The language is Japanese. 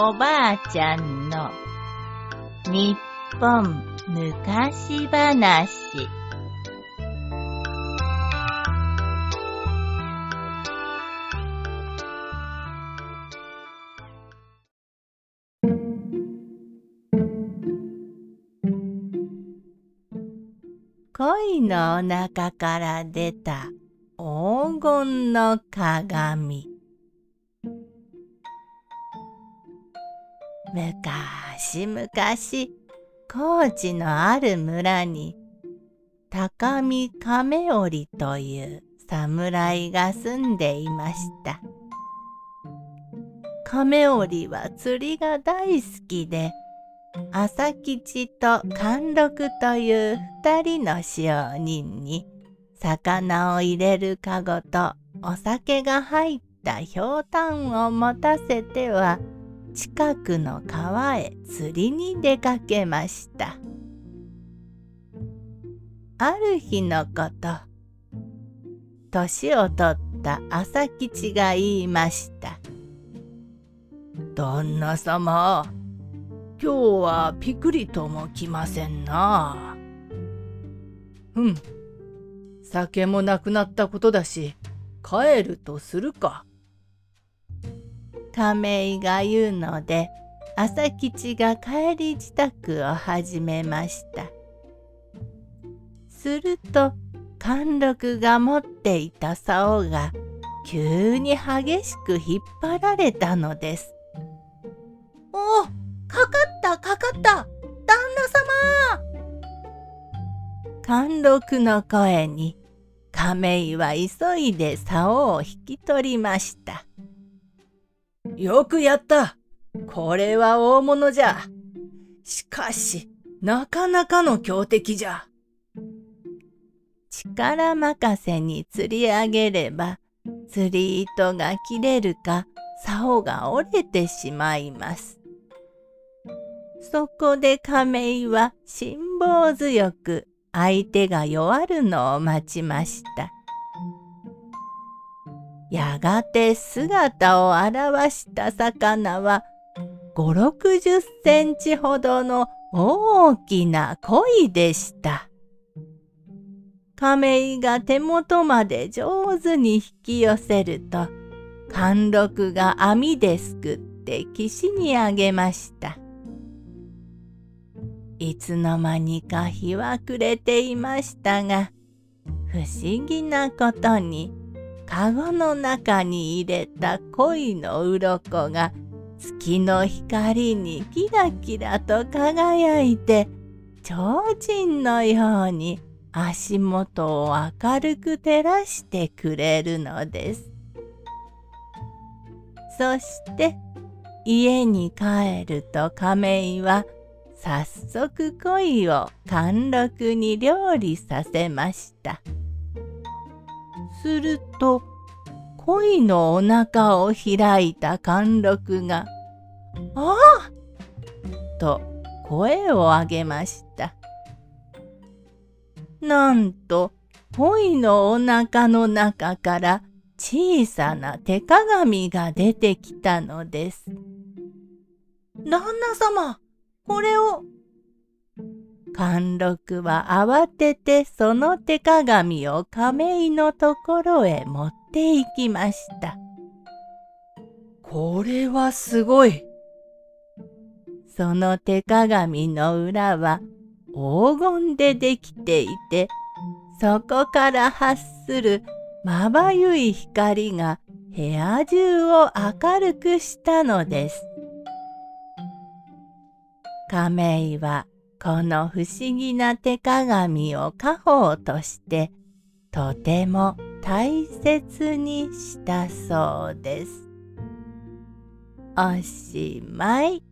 おばあちゃんの日本昔話。恋のお腹から出た黄金の鏡。昔々高知のある村に高見亀織という侍が住んでいました。亀織は釣りが大好きで朝吉と貫禄という二人の使用人に魚を入れるかごとお酒が入ったひょうたんを持たせては近くの川へ釣りに出かけました。ある日のこと、年を取った朝吉が言いました。旦那様、今日はピクリとも来ませんな。うん。酒もなくなったことだし、帰るとするか。亀井が言うので、朝吉が帰り支度を始めました。すると、貫禄が持っていた竿が急に激しく引っ張られたのです。おおかかったかかった旦那様貫禄の声に亀井は急いで竿を引き取りました。よくやったこれは大物じゃしかし、なかなかの強敵じゃ。力任せに釣り上げれば、釣り糸が切れるか、竿が折れてしまいます。そこで亀井は辛抱強く相手が弱るのを待ちました。やがて姿を現した魚は5、60センチほどの大きな鯉でした。亀井が手元まで上手に引き寄せると、貫禄が網ですくって岸にあげました。いつの間にか日は暮れていましたが、不思議なことに、かごの中に入れた恋の鱗が月の光にキラキラと輝いて、提灯のように足元を明るく照らしてくれるのです。そして家に帰ると亀井は早速恋を貫禄に料理させました。すると恋のお腹を開いた貫禄が「ああ!」と声を上げました。なんと恋のお腹の中から小さな手鏡が出てきたのです。旦那様、これを。貫禄は慌ててその手鏡を亀井のところへ持って行きました。これはすごい。その手鏡の裏は黄金でできていて、そこから発するまばゆい光が部屋中を明るくしたのです。亀井はこの不思議な手鏡を家宝としてとても大切にしたそうです。おしまい。